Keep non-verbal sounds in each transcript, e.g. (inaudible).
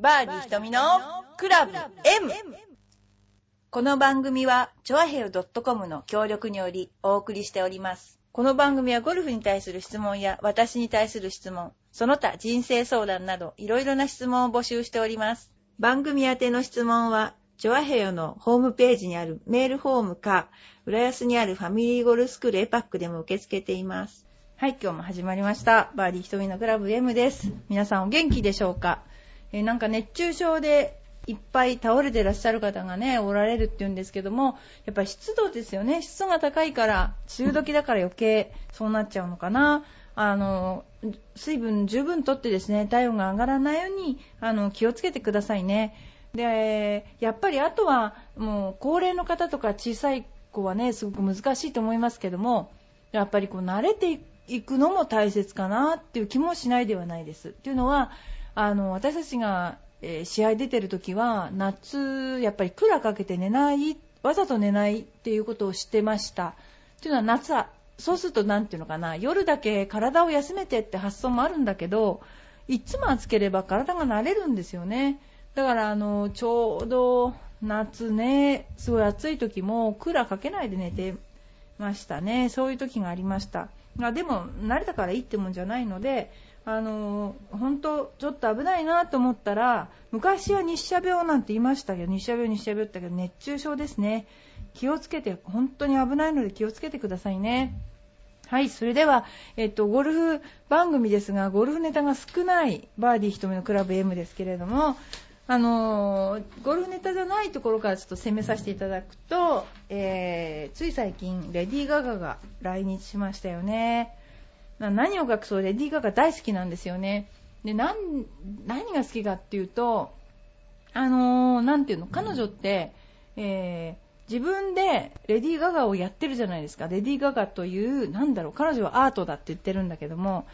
バーディー瞳のクラブ M! この番組は、チョアヘヨ .com の協力によりお送りしております。この番組はゴルフに対する質問や私に対する質問、その他人生相談などいろいろな質問を募集しております。番組宛ての質問は、チョアヘヨのホームページにあるメールフォームか、浦安にあるファミリーゴルフスクールエパックでも受け付けています。はい、今日も始まりました。バーディー瞳のクラブ M です。皆さんお元気でしょうか？えなんか熱中症でいっぱい倒れてらっしゃる方がね、おられるって言うんですけども、やっぱり湿度ですよね。湿度が高いから、梅雨時だから余計そうなっちゃうのかな。あの、水分十分とってですね、体温が上がらないように、あの、気をつけてくださいね。で、やっぱりあとは、もう、高齢の方とか小さい子はね、すごく難しいと思いますけども、やっぱりこう、慣れていくのも大切かなっていう気もしないではないです。っていうのは、あの、私たちが、えー試合出てる時は、夏、やっぱりクーラーかけて寝ない、わざと寝ないっていうことをしてました。っていうのは夏は、そうするとなんていうのかな、夜だけ体を休めてって発想もあるんだけど、いつも暑ければ体が慣れるんですよね。だから、あの、ちょうど夏ね、すごい暑い時もクーラーかけないで寝てましたね。そういう時がありました。あ、でも、慣れたからいいってもんじゃないので、あの本当、ちょっと危ないなと思ったら、昔は日射病なんて言いましたけど、日射病、日射病って言ったけど、熱中症ですね。気をつけて、本当に危ないので気をつけてくださいね。はい、それでは、えっと、ゴルフ番組ですが、ゴルフネタが少ないバーディー瞳のクラブ M ですけれども、あのゴルフネタじゃないところからちょっと攻めさせていただくと、えーつい最近、レディー・ガガが来日しましたよね。何を隠そう、レディー・ガガ大好きなんですよね。で、何が好きかっていうと、あのーなんていうの、彼女って、えー自分でレディー・ガガをやってるじゃないですか。レディー・ガガという、なんだろう、彼女はアートだって言ってるんだけども、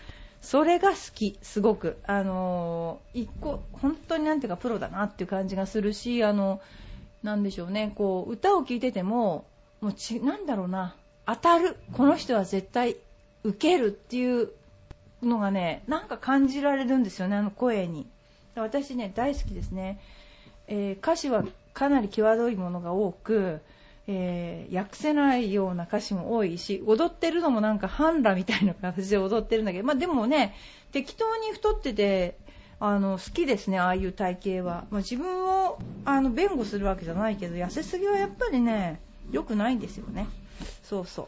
それが好き、すごく。あの一個、本当になんていうかプロだなっていう感じがするし、あの、なんでしょうね、こう、歌を聴いてても、もうち、なんだろうな、当たる。この人は絶対受けるっていうのがね、なんか感じられるんですよね、あの声に。私ね、大好きですね。えー歌詞はかなり際どいものが多く、えー訳せないような歌詞も多いし、踊ってるのもなんか半裸みたいな形で踊ってるんだけど、まあでもね、適当に太ってて、あの、好きですね、ああいう体型は。まあ、自分を、あの、弁護するわけじゃないけど、痩せすぎはやっぱりね、良くないんですよね。そうそう。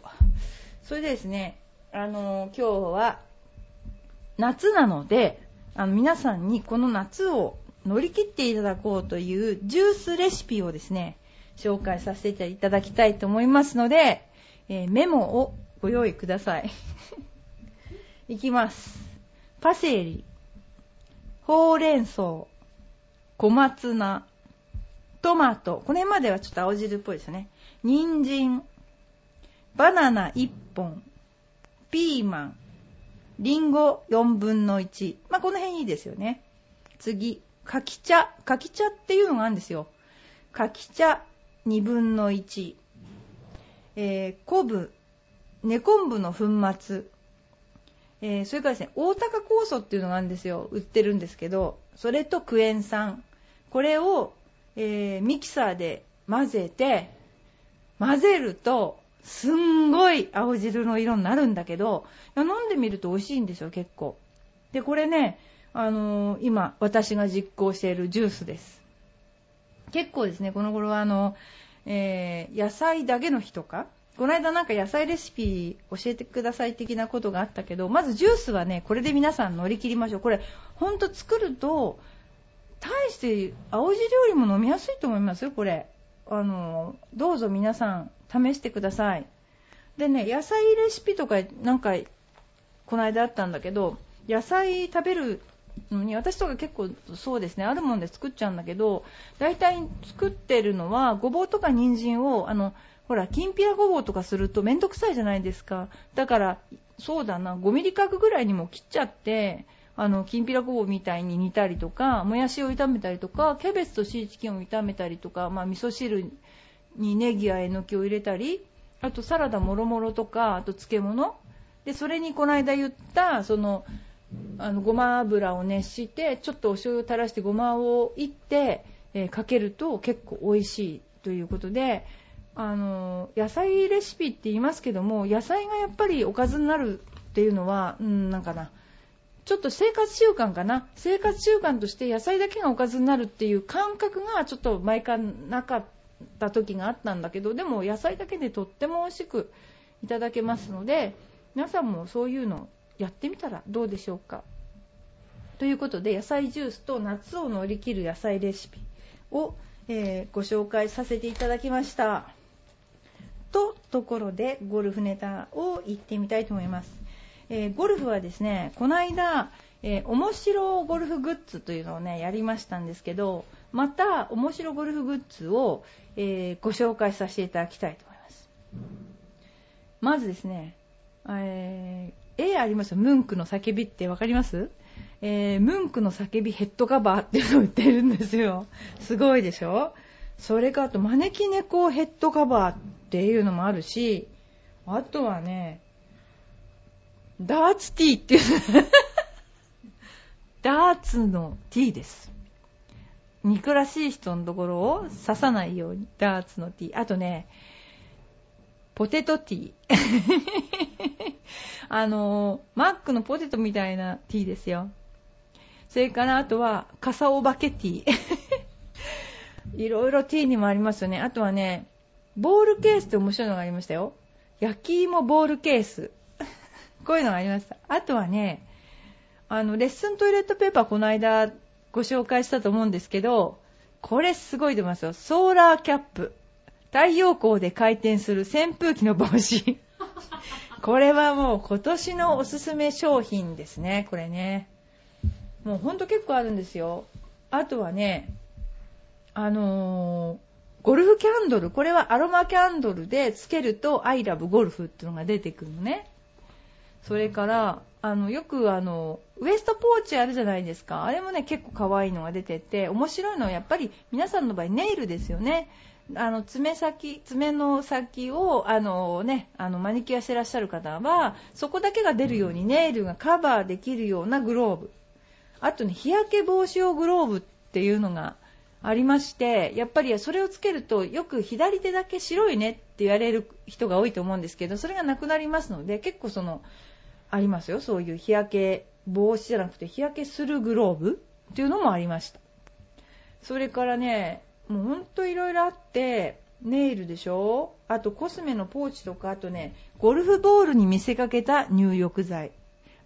それでですね、あの、今日は、夏なので、あの皆さんにこの夏を乗り切っていただこうというジュースレシピをですね、紹介させていただきたいと思いますので、えーメモをご用意ください。(laughs) いきます。パセリ、ほうれん草、小松菜、トマト、これまではちょっと青汁っぽいですね。人参、バナナ1本、ピーマン、リンゴ4分の1。まあ、この辺いいですよね。次、柿茶。柿茶っていうのがあるんですよ。柿茶2分の1。えー、昆布、根昆布の粉末。えーそれからですね、大高酵素っていうのがあるんですよ。売ってるんですけど、それとクエン酸。これを、えーミキサーで混ぜて、混ぜると、すんごい青汁の色になるんだけど、飲んでみると美味しいんですよ、結構。で、これね、あのー今、私が実行しているジュースです。結構ですね、この頃はあの、えー野菜だけの日とか、この間なんか野菜レシピ教えてください的なことがあったけど、まずジュースはね、これで皆さん乗り切りましょう。これ、ほんと作ると、大して青汁よりも飲みやすいと思いますよ、これ。あの、どうぞ皆さん試してください。でね、野菜レシピとかなんか、この間あったんだけど、野菜食べるに、私とか結構そうですね、あるもんで作っちゃうんだけど、大体作ってるのは、ごぼうとか人参を、あの、ほら、きんぴらごぼうとかするとめんどくさいじゃないですか。だから、そうだな、5ミリ角ぐらいにも切っちゃって、あの、きんぴらごぼうみたいに煮たりとか、もやしを炒めたりとか、キャベツとシーチキンを炒めたりとか、まあ、味噌汁にネギやえのきを入れたり、あとサラダもろもろとか、あと漬物。で、それにこの間言った、その、あのごま油を熱してちょっとお醤油を垂らしてごまをいって、えー、かけると結構美味しいということであの野菜レシピって言いますけども野菜がやっぱりおかずになるっていうのは、うん、なんかなちょっと生活習慣かな生活習慣として野菜だけがおかずになるっていう感覚がちょっと前からなかった時があったんだけどでも野菜だけでとっても美味しくいただけますので皆さんもそういうのやってみたらどうでしょうか？ということで野菜ジュースと夏を乗り切る野菜レシピを、えー、ご紹介させていただきました。とところでゴルフネタを言ってみたいと思います、えー、ゴルフはですねこの間、えー、面白ゴルフグッズというのをねやりましたんですけどまた面白ゴルフグッズを、えご紹介させていただきたいと思います。まずですね、えー絵ありますよ。ムンクの叫びってわかります？えー、ムンクの叫びヘッドカバーっていうのを売ってるんですよ。すごいでしょ？それかあと招き猫ヘッドカバーっていうのもあるし、あとはね、ダーツティーっていう (laughs) ダーツのティーです。憎らしい人のところを刺さないように、ダーツのティー。あとね、ポテトティー。(laughs) あのマックのポテトみたいなティーですよ。それからあとは、傘お化けティー。(laughs) いろいろティーにもありますよね。あとはね、ボールケースって面白いのがありましたよ。焼き芋ボールケース。(laughs) こういうのがありました。あとはね、あの、レッスントイレットペーパーこの間ご紹介したと思うんですけど、これすごい出ますよ。ソーラーキャップ。太陽光で回転する扇風機の帽子。これはもう今年のおすすめ商品ですね、これね。もうほんと結構あるんですよ。あとはね、あのー、ゴルフキャンドル。これはアロマキャンドルでつけると I love ゴルフっていうのが出てくるのね。それから、あの、よくあの、ウエストポーチあるじゃないですか。あれもね、結構可愛いのが出てて、面白いのはやっぱり皆さんの場合ネイルですよね。あの爪先爪の先をあの、ね、あのマニキュアしてらっしゃる方はそこだけが出るようにネイルがカバーできるようなグローブ。あとね日焼け防止用グローブっていうのがありましてやっぱりそれをつけるとよく左手だけ白いねって言われる人が多いと思うんですけどそれがなくなりますので結構そのありますよ。そういう日焼け防止じゃなくて日焼けするグローブっていうのもありました。それからねもうほんといろいろあって、ネイルでしょ？あとコスメのポーチとか、あとね、ゴルフボールに見せかけた入浴剤。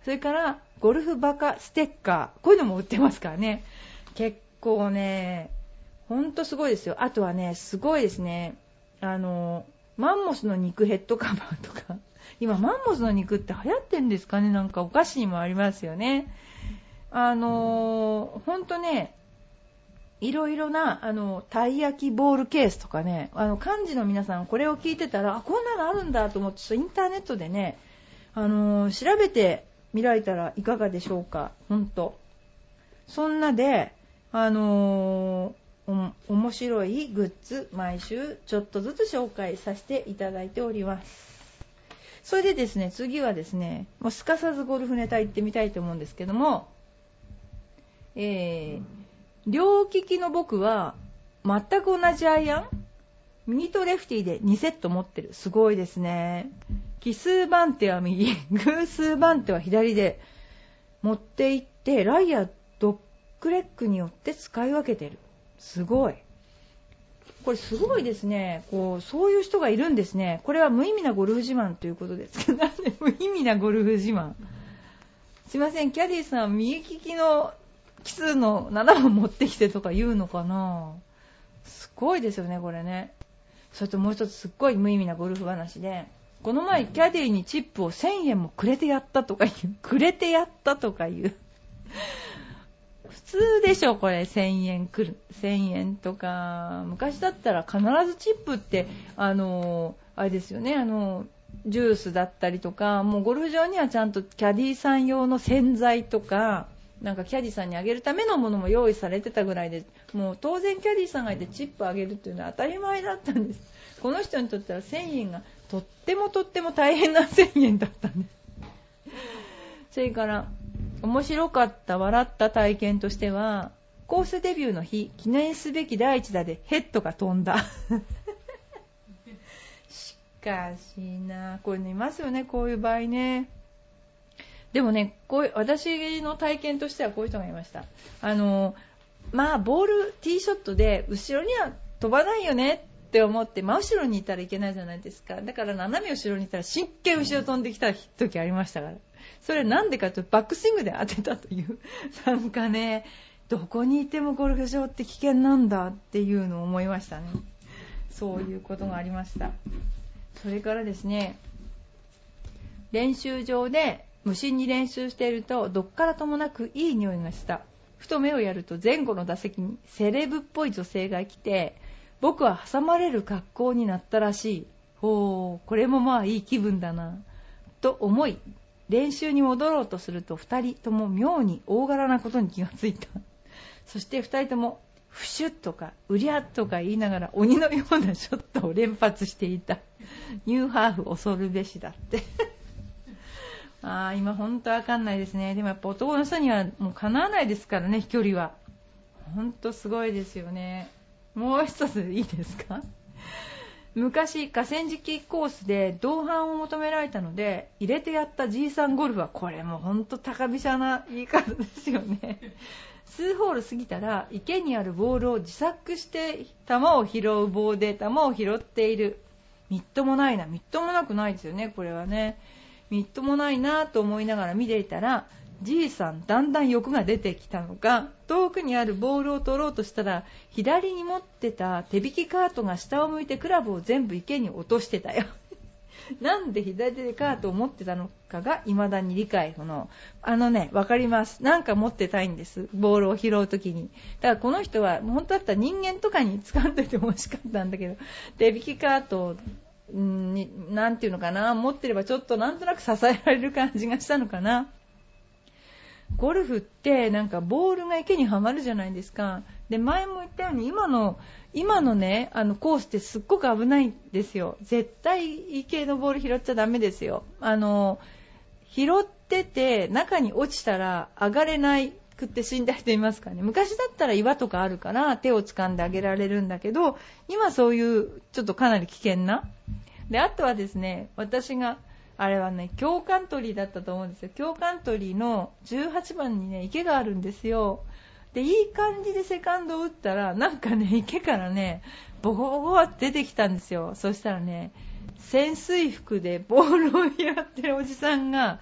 それから、ゴルフバカステッカー。こういうのも売ってますからね。結構ね、ほんとすごいですよ。あとはね、すごいですね。あの、マンモスの肉ヘッドカバーとか。(laughs) 今、マンモスの肉って流行ってるんですかね？なんかお菓子にもありますよね。あのほんとね、いろいろな、あの、たい焼きボールケースとかね、あの、幹事の皆さんこれを聞いてたら、あ、こんなのあるんだと思って、インターネットでね、あの調べてみられたらいかがでしょうか、ほんと。そんなで、あのー、面白いグッズ、毎週ちょっとずつ紹介させていただいております。それでですね、次はですね、もうすかさずゴルフネタ行ってみたいと思うんですけども、えー、両利きの僕は全く同じアイアン右とレフティで2セット持ってる。すごいですね。奇数番手は右、(laughs) 偶数番手は左で持っていって、ライヤー、ドッグレッグによって使い分けてる。すごい。これすごいですね。こう、そういう人がいるんですね。これは無意味なゴルフ自慢ということです。(laughs) なんで無意味なゴルフ自慢？すいません、キャディーさん、右利きの奇数の7番持ってきてとか言うのかな？すごいですよね、これね。それともう一つすっごい無意味なゴルフ話で、この前キャディにチップを1000円もくれてやったとか言う。くれてやったとか言う。普通でしょ、これ。1000円くる。1000円とか。昔だったら必ずチップって、あの、あれですよね、あの、ジュースだったりとか、もうゴルフ場にはちゃんとキャディーさん用の洗剤とか、なんかキャディさんにあげるためのものも用意されてたぐらいでもう当然キャディさんがいてチップあげるっていうのは当たり前だったんです。この人にとっては1000円がとってもとっても大変な1000円だったんです。それから面白かった笑った体験としてはコースデビューの日記念すべき第一打でヘッドが飛んだ。(laughs) しかしなこれねいますよねこういう場合ねでもねこう私の体験としてはこういう人がいました。あのまあボールティーショットで後ろには飛ばないよねって思って真後ろにいたらいけないじゃないですか。だから斜め後ろにいたら真剣後ろ飛んできた時ありましたから。それなんでかというとバックスイングで当てたというなんかねどこにいてもゴルフ場って危険なんだっていうのを思いましたね。そういうことがありました。それからですね練習場で無心に練習しているとどっからともなくいい匂いがした。ふと目をやると前後の打席にセレブっぽい女性が来て僕は挟まれる格好になったらしい。ほうこれもまあいい気分だな。と思い練習に戻ろうとすると2人とも妙に大柄なことに気がついた。そして2人ともフシュッとかうりゃっとか言いながら鬼のようなショットを連発していた。ニューハーフ恐るべしだって。ああ今本当わかんないですね。でもやっぱ男の人にはもうかなわないですからね飛距離は。本当すごいですよね。もう一ついいですか？昔河川敷コースで同伴を求められたので入れてやったじいさんゴルフはこれも本当高飛車な言い方ですよね。数ホール過ぎたら池にあるボールを自作して球を拾う棒で球を拾っている。みっともないな。みっともなくないですよねこれはね。みっともないなと思いながら見ていたらじいさんだんだん欲が出てきたのか遠くにあるボールを取ろうとしたら左に持ってた手引きカートが下を向いてクラブを全部池に落としてたよ (laughs) なんで左手でカートを持ってたのかが未だに理解不能。あのね、わかります。なんか持ってたいんです。ボールを拾うときに。だからこの人は、本当だったら人間とかに使ってても欲しかったんだけど、手引きカートをに、なんていうのかな、持ってればちょっとなんとなく支えられる感じがしたのかな？ゴルフってなんかボールが池にはまるじゃないですか。で、前も言ったように今の、今のね、あのコースってすっごく危ないんですよ。絶対池のボール拾っちゃダメですよ。あの、拾ってて中に落ちたら上がれないくって死んだ人いますかね。昔だったら岩とかあるから手を掴んであげられるんだけど、今そういうちょっとかなり危険な。で、あとはですね、私があれはね、京カントリーだったと思うんですよ。京カントリーの18番にね、池があるんですよ。で、いい感じでセカンドを打ったら、なんかね、池からね、ボコボコって出てきたんですよ。そしたらね、潜水服でボールを拾ってるおじさんが、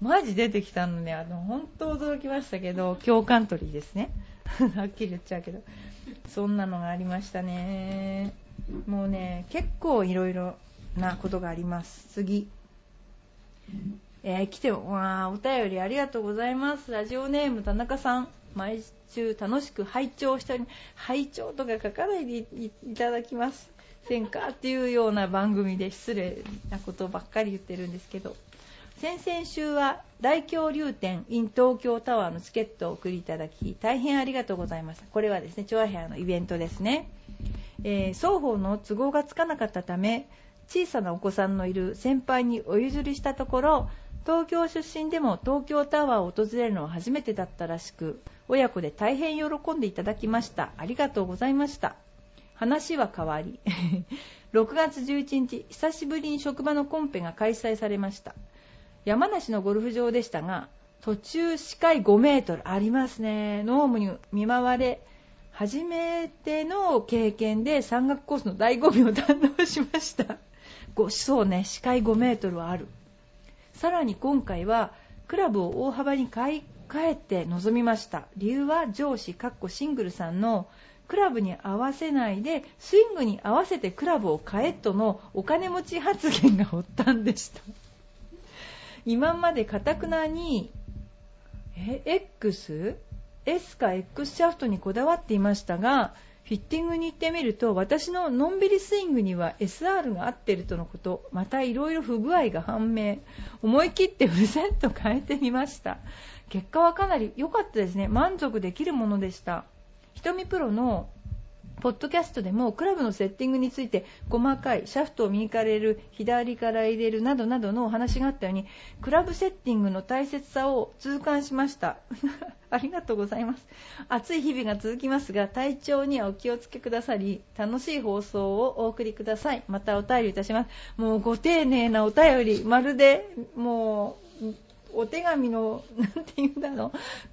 マジ出てきたのね、あの、本当驚きましたけど、京カントリーですね。(laughs) はっきり言っちゃうけど。そんなのがありましたね。もうね、結構いろいろなことがあります。次。えー、来てわお便りありがとうございます。ラジオネーム田中さん。毎週楽しく拝聴しており拝聴とか書かないでいただきます。せんかっていうような番組で失礼なことばっかり言ってるんですけど。先々週は大恐竜展 in 東京タワーのチケットをお送りいただき大変ありがとうございました。これはですねチョアヘアのイベントですね、えー、双方の都合がつかなかったため小さなお子さんのいる先輩にお譲りしたところ東京出身でも東京タワーを訪れるのは初めてだったらしく親子で大変喜んでいただきました。ありがとうございました。話は変わり (laughs) 6月11日久しぶりに職場のコンペが開催されました。山梨のゴルフ場でしたが途中視界5メートルありますね。ノームに見舞われ初めての経験で山岳コースの醍醐味を堪能しました。そうね視界5メートルはある。さらに今回はクラブを大幅に買い替えて臨みました。理由は上司かっこシングルさんのクラブに合わせないでスイングに合わせてクラブを買えとのお金持ち発言が発端でした。今までかたくなにえ X? S か X シャフトにこだわっていましたがフィッティングに行ってみると私ののんびりスイングには SR が合ってるとのことまたいろいろ不具合が判明。思い切ってふせんと変えてみました。結果はかなり良かったですね。満足できるものでした。瞳プロのポッドキャストでもクラブのセッティングについて細かいシャフトを右から入れる左から入れるなどなどのお話があったようにクラブセッティングの大切さを痛感しました。(laughs) ありがとうございます。暑い日々が続きますが体調にはお気をつけくださり楽しい放送をお送りください。またお便りいたします。もうご丁寧なお便りまるでもうお手紙の、(laughs) なんて言うんだろ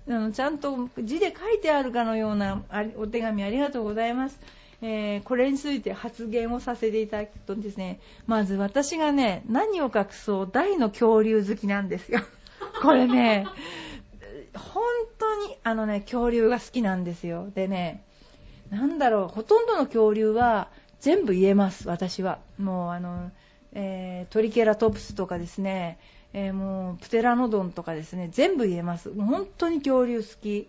う、あのちゃんと字で書いてあるかのようなお手紙ありがとうございます。えー、これについて発言をさせていただくとですね、まず私がね、何を隠そう大の恐竜好きなんですよ。(laughs) これね、本当にあのね、恐竜が好きなんですよ。でね、なんだろう、ほとんどの恐竜は全部言えます、私は。もうあの、えー、トリケラトプスとかですね、えー、もうプテラノドンとかですね全部言えます。もう本当に恐竜好き。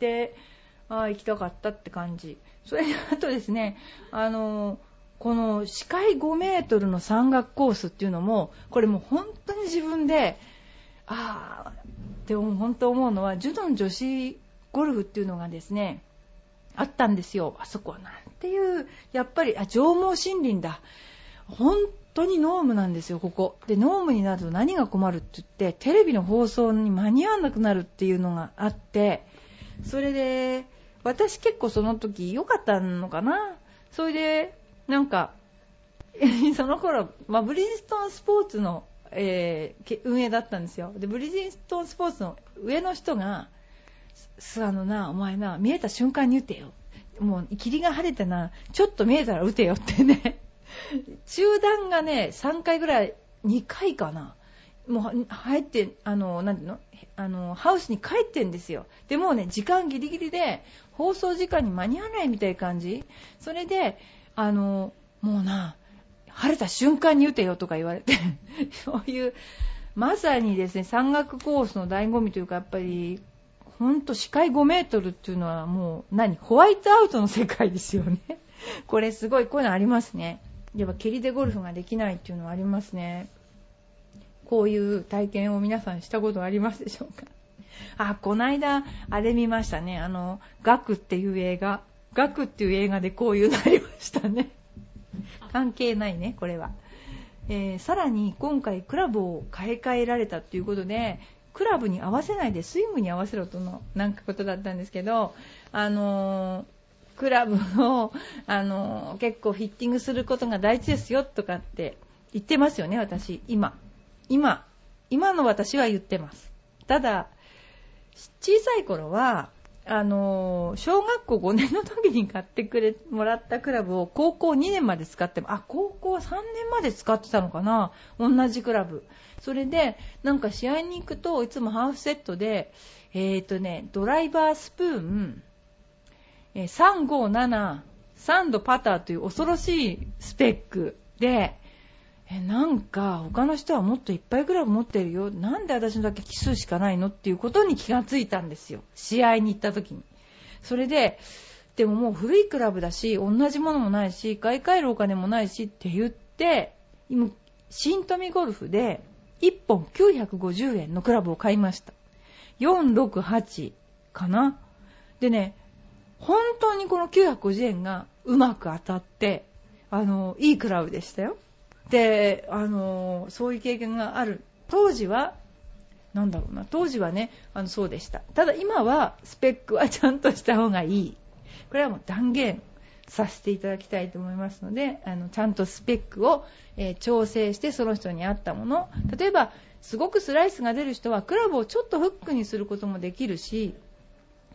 であ行きたかったって感じ。それであとですねあのこの視界5メートルの山岳コースっていうのもこれもう本当に自分でああでも本当思うのはジュノン女子ゴルフっていうのがですねあったんですよ。あそこはなんていうやっぱりあ縄文森林だ。本当にノームなんですよ、ここ。で、ノームになると何が困るって言って、テレビの放送に間に合わなくなるっていうのがあって、それで、私結構その時良かったのかな。それで、なんか、(laughs) その頃、まあ、ブリヂストンスポーツの、えー、運営だったんですよ。で、ブリヂストンスポーツの上の人が、すあのな、お前な、見えた瞬間に打てよ。もう霧が晴れてな、ちょっと見えたら打てよってね (laughs) 中断がね、3回ぐらい、2回かな。もう入って、あの、なんていうの？あの、ハウスに帰ってんですよ。でもね、時間ギリギリで、放送時間に間に合わないみたいな感じ。それで、あの、もうな、晴れた瞬間に打てよとか言われて、(laughs) そういう、まさにですね、山岳コースの醍醐味というか、やっぱり、ほんと視界5メートルっていうのはもう、何？ホワイトアウトの世界ですよね。これすごい、こういうのありますね。やっぱ蹴りでゴルフができないっていうのはありますね。こういう体験を皆さんしたことありますでしょうか？あ、こないだ、あれ見ましたね。あの、ガクっていう映画。ガクっていう映画でこういうのありましたね。(laughs) 関係ないね、これは。えー、さらに今回クラブを買い替えられたっていうことで、クラブに合わせないでスイングに合わせろとのなんかことだったんですけど、あのクラブを、あの、結構フィッティングすることが大事ですよとかって言ってますよね、私。今。今。今の私は言ってます。ただ、小さい頃は、あの、小学校5年の時に買ってくれ、もらったクラブを高校2年まで使っても、あ、高校3年まで使ってたのかな同じクラブ。それで、なんか試合に行くといつもハーフセットで、えっ、ー、とね、ドライバースプーン、357、3度パターという恐ろしいスペックで、えなんか他の人はもっといっぱいグラブ持ってるよ。なんで私のだけ奇数しかないのっていうことに気がついたんですよ。試合に行った時に。それで、でももう古いクラブだし、同じものもないし、買い替えるお金もないしって言って、今、新富ゴルフで1本950円のクラブを買いました。468かな？でね、本当にこの950円がうまく当たって、あの、いいクラブでしたよ。で、あの、そういう経験がある。当時は、なんだろうな、当時はね、あの、そうでした。ただ今は、スペックはちゃんとした方がいい。これはもう断言させていただきたいと思いますので、あの、ちゃんとスペックを、えー、調整して、その人に合ったもの。例えば、すごくスライスが出る人は、クラブをちょっとフックにすることもできるし、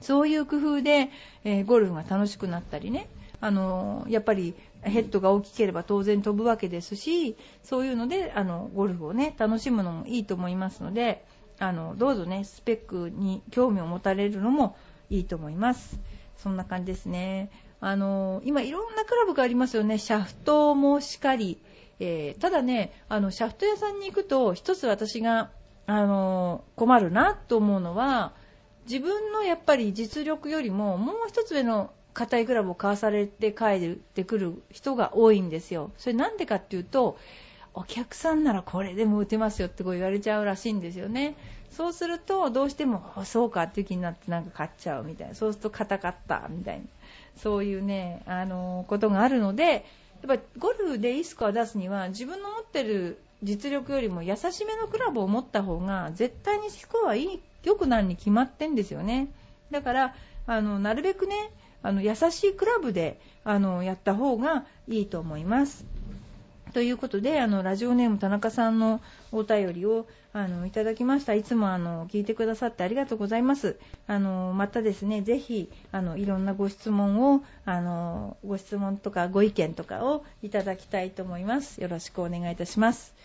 そういう工夫で、えー、ゴルフが楽しくなったりね、あのやっぱりヘッドが大きければ当然飛ぶわけですし、そういうのであのゴルフをね楽しむのもいいと思いますので、あのどうぞねスペックに興味を持たれるのもいいと思います。そんな感じですね。あの今いろんなクラブがありますよね。シャフトもしかり。えー、ただね、あのシャフト屋さんに行くと一つ私があの困るなと思うのは自分のやっぱり実力よりももう一つ上の硬いクラブを買わされて帰ってくる人が多いんですよ。それなんでかっていうと、お客さんならこれでも打てますよってこう言われちゃうらしいんですよね。そうすると、どうしても、そうかっていう気になってなんか買っちゃうみたいな。そうすると硬かったみたいな。そういうね、あのことがあるので、やっぱゴルフでいいスコア出すには自分の持ってる実力よりも優しめのクラブを持った方が絶対にスコアいい良くなるに決まってんですよね。だからあのなるべくねあの優しいクラブであのやった方がいいと思います。ということで、あの、ラジオネーム田中さんのお便りを、あの、いただきました。いつも、あの、聞いてくださってありがとうございます。あの、またですね、ぜひ、あの、いろんなご質問を、あの、ご質問とかご意見とかをいただきたいと思います。よろしくお願いいたします。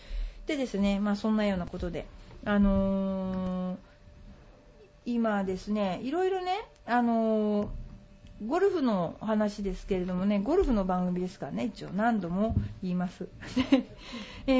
でですね、まあ、そんなようなことで、あのー、今ですね、いろいろね、あのーゴルフの話ですけれどもね、ゴルフの番組ですからね、一応何度も言います。(laughs) え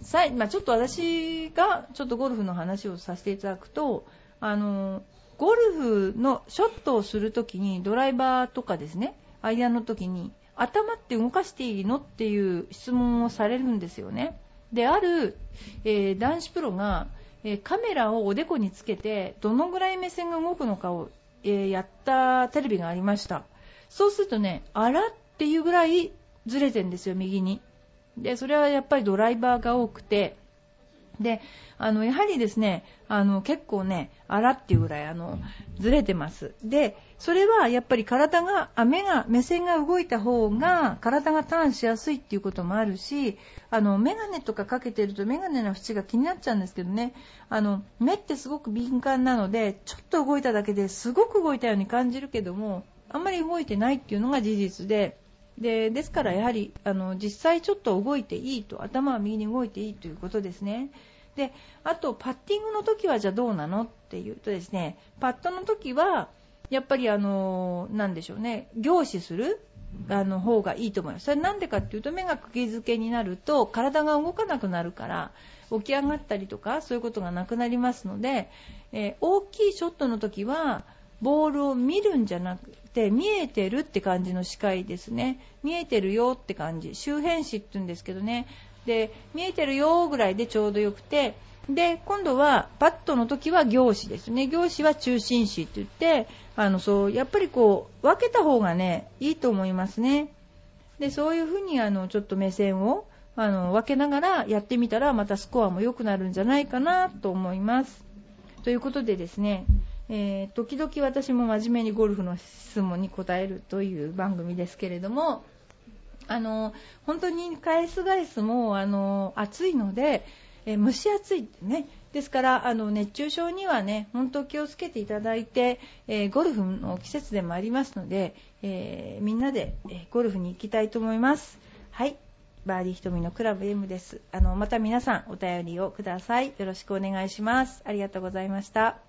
ー、さいまあ、ちょっと私がちょっとゴルフの話をさせていただくと、あのゴルフのショットをするときにドライバーとかですね、アイアンの時に頭って動かしていいのっていう質問をされるんですよね。で、ある、えー、男子プロが、え、カメラをおでこにつけてどのぐらい目線が動くのかをえ、やったテレビがありました。そうするとね、あらっていうぐらいずれてんですよ、右に。で、それはやっぱりドライバーが多くて、で、あの、やはりですね、あの、結構ね、あらっていうぐらい、あの、ずれてます。で、それはやっぱり体が、あ目が、目線が動いた方が、体がターンしやすいっていうこともあるし、あの、メガネとかかけてるとメガネの縁が気になっちゃうんですけどね、あの、目ってすごく敏感なので、ちょっと動いただけですごく動いたように感じるけども、あんまり動いてないっていうのが事実で、でですからやはりあの実際ちょっと動いていいと頭は右に動いていいということですね。であとパッティングの時はじゃあどうなのっていうとですねパットの時はやっぱりあのなでしょうね凝視するあの方がいいと思います。それなんでかっていうと目が釘付けになると体が動かなくなるから起き上がったりとかそういうことがなくなりますので、えー、大きいショットの時はボールを見るんじゃなくて見えてるって感じの視界ですね。見えてるよって感じ。周辺視って言うんですけどね。で見えてるよぐらいでちょうどよくて。で今度はパットの時は業視ですね。業視は中心視って言ってあのそうやっぱりこう分けた方がねいいと思いますね。でそういうふうにあのちょっと目線をあの分けながらやってみたらまたスコアも良くなるんじゃないかなと思います。ということでですねえー、時々私も真面目にゴルフの質問に答えるという番組ですけれども、あの本当に返す返すもあの暑いので、えー、蒸し暑いね。ですからあの熱中症にはね本当気をつけていただいて、えー、ゴルフの季節でもありますので、えー、みんなで、えゴルフに行きたいと思います。はい。バーディー瞳のクラブ M です。あのまた皆さんお便りをください。よろしくお願いします。ありがとうございました。